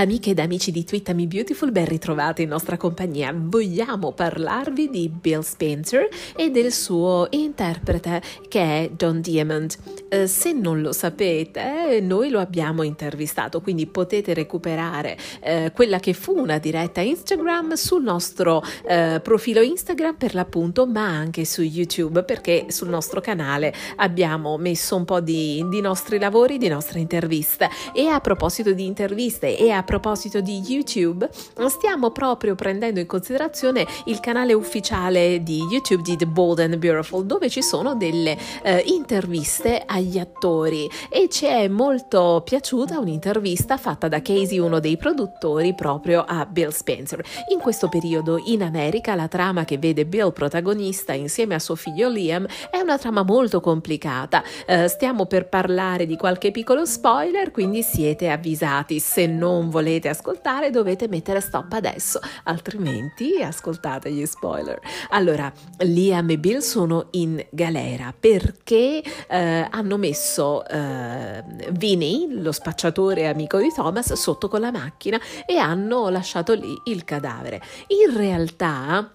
Amiche ed amici di Twittami Beautiful, ben ritrovati in nostra compagnia. Vogliamo parlarvi di Bill Spencer e del suo interprete che è John Diamond. Eh, se non lo sapete, noi lo abbiamo intervistato, quindi potete recuperare eh, quella che fu una diretta Instagram sul nostro eh, profilo Instagram per l'appunto, ma anche su YouTube, perché sul nostro canale abbiamo messo un po' di, di nostri lavori, di nostre interviste. E a proposito di interviste e a proposito di YouTube, stiamo proprio prendendo in considerazione il canale ufficiale di YouTube di The Bold and Beautiful, dove ci sono delle eh, interviste agli attori e ci è molto piaciuta un'intervista fatta da Casey, uno dei produttori, proprio a Bill Spencer. In questo periodo in America la trama che vede Bill protagonista insieme a suo figlio Liam è una trama molto complicata. Eh, stiamo per parlare di qualche piccolo spoiler, quindi siete avvisati. Se non volete ascoltare dovete mettere stop adesso, altrimenti ascoltate gli spoiler. Allora, Liam e Bill sono in galera perché eh, hanno messo eh, Vinny, lo spacciatore amico di Thomas, sotto con la macchina e hanno lasciato lì il cadavere. In realtà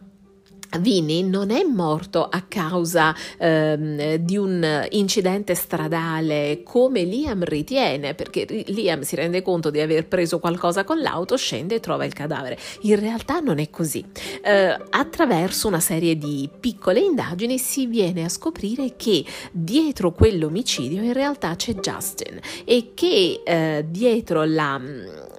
Vini non è morto a causa ehm, di un incidente stradale come Liam ritiene, perché Liam si rende conto di aver preso qualcosa con l'auto, scende e trova il cadavere. In realtà non è così. Eh, attraverso una serie di piccole indagini si viene a scoprire che dietro quell'omicidio in realtà c'è Justin e che eh, dietro la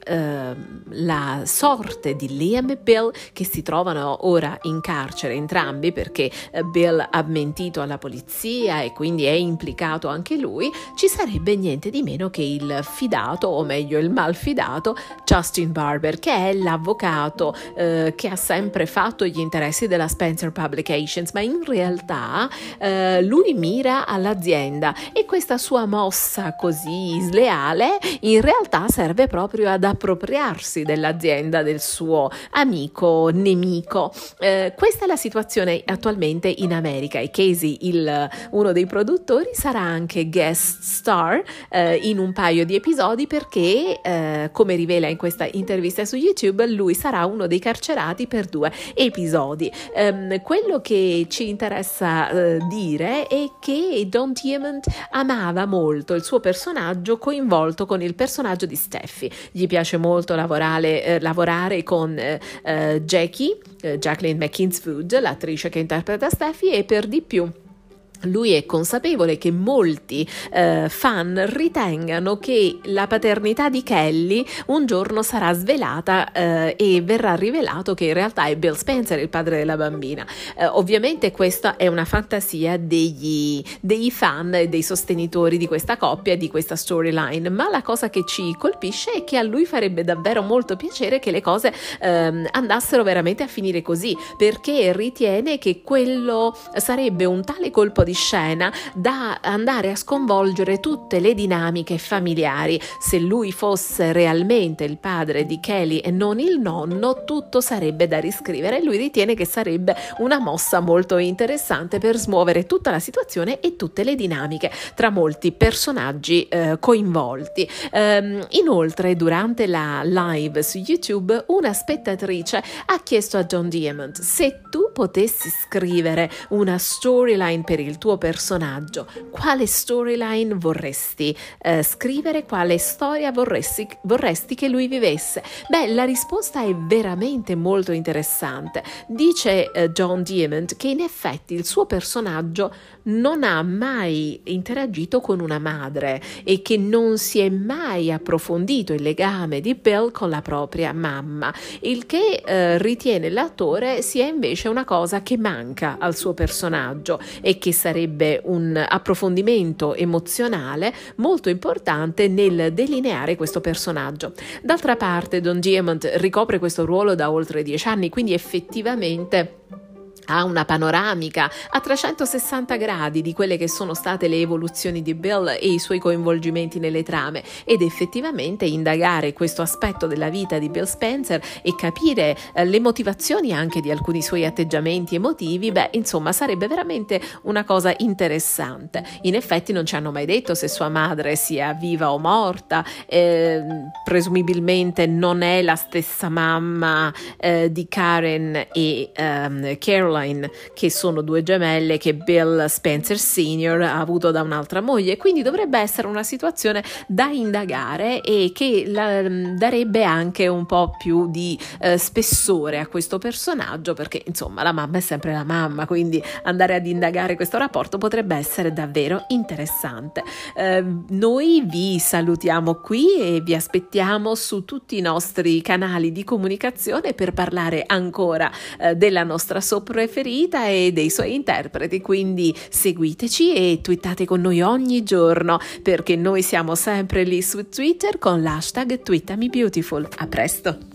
eh, la sorte di Liam e Bill che si trovano ora in carcere entrambi perché eh, Bill ha mentito alla polizia e quindi è implicato anche lui, ci sarebbe niente di meno che il fidato o meglio il malfidato Justin Barber che è l'avvocato eh, che ha sempre fatto gli interessi della Spencer Publications ma in realtà eh, lui mira all'azienda e questa sua mossa così sleale in realtà serve proprio ad appropriarsi dell'azienda del suo amico nemico. Eh, questa è la situazione attualmente in America e Casey, il, uno dei produttori, sarà anche guest star eh, in un paio di episodi perché, eh, come rivela in questa intervista su YouTube, lui sarà uno dei carcerati per due episodi. Ehm, quello che ci interessa eh, dire è che Don Diamond amava molto il suo personaggio coinvolto con il personaggio di Steffi. Gli piace piace molto lavorare, eh, lavorare con eh, eh Jackie, eh, Jacqueline McKinsfood, l'attrice che interpreta Steffi, e per di più lui è consapevole che molti eh, fan ritengano che la paternità di Kelly un giorno sarà svelata eh, e verrà rivelato che in realtà è Bill Spencer il padre della bambina. Eh, ovviamente questa è una fantasia degli, degli fan e dei sostenitori di questa coppia di questa storyline, ma la cosa che ci colpisce è che a lui farebbe davvero molto piacere che le cose ehm, andassero veramente a finire così, perché ritiene che quello sarebbe un tale colpo di scena da andare a sconvolgere tutte le dinamiche familiari. Se lui fosse realmente il padre di Kelly e non il nonno, tutto sarebbe da riscrivere lui ritiene che sarebbe una mossa molto interessante per smuovere tutta la situazione e tutte le dinamiche tra molti personaggi eh, coinvolti. Ehm, inoltre, durante la live su YouTube, una spettatrice ha chiesto a John Diamond se tu potessi scrivere una storyline per il tuo personaggio, quale storyline vorresti eh, scrivere, quale storia vorresti, vorresti che lui vivesse? Beh, la risposta è veramente molto interessante. Dice eh, John Diamond che in effetti il suo personaggio non ha mai interagito con una madre e che non si è mai approfondito il legame di Bill con la propria mamma, il che eh, ritiene l'attore sia invece una cosa che manca al suo personaggio e che sarebbe un approfondimento emozionale molto importante nel delineare questo personaggio. D'altra parte, Don Diamond ricopre questo ruolo da oltre dieci anni, quindi effettivamente ha una panoramica a 360 gradi di quelle che sono state le evoluzioni di Bill e i suoi coinvolgimenti nelle trame ed effettivamente indagare questo aspetto della vita di Bill Spencer e capire eh, le motivazioni anche di alcuni suoi atteggiamenti emotivi, beh, insomma, sarebbe veramente una cosa interessante. In effetti non ci hanno mai detto se sua madre sia viva o morta, eh, presumibilmente non è la stessa mamma eh, di Karen e um, Carol Caroline, che sono due gemelle che Bill Spencer Sr. ha avuto da un'altra moglie, quindi dovrebbe essere una situazione da indagare e che la, mm, darebbe anche un po' più di eh, spessore a questo personaggio, perché insomma la mamma è sempre la mamma, quindi andare ad indagare questo rapporto potrebbe essere davvero interessante. Eh, noi vi salutiamo qui e vi aspettiamo su tutti i nostri canali di comunicazione per parlare ancora eh, della nostra sopra preferita e dei suoi interpreti, quindi seguiteci e twittate con noi ogni giorno perché noi siamo sempre lì su Twitter con l'hashtag TweetamiBeautiful. A presto!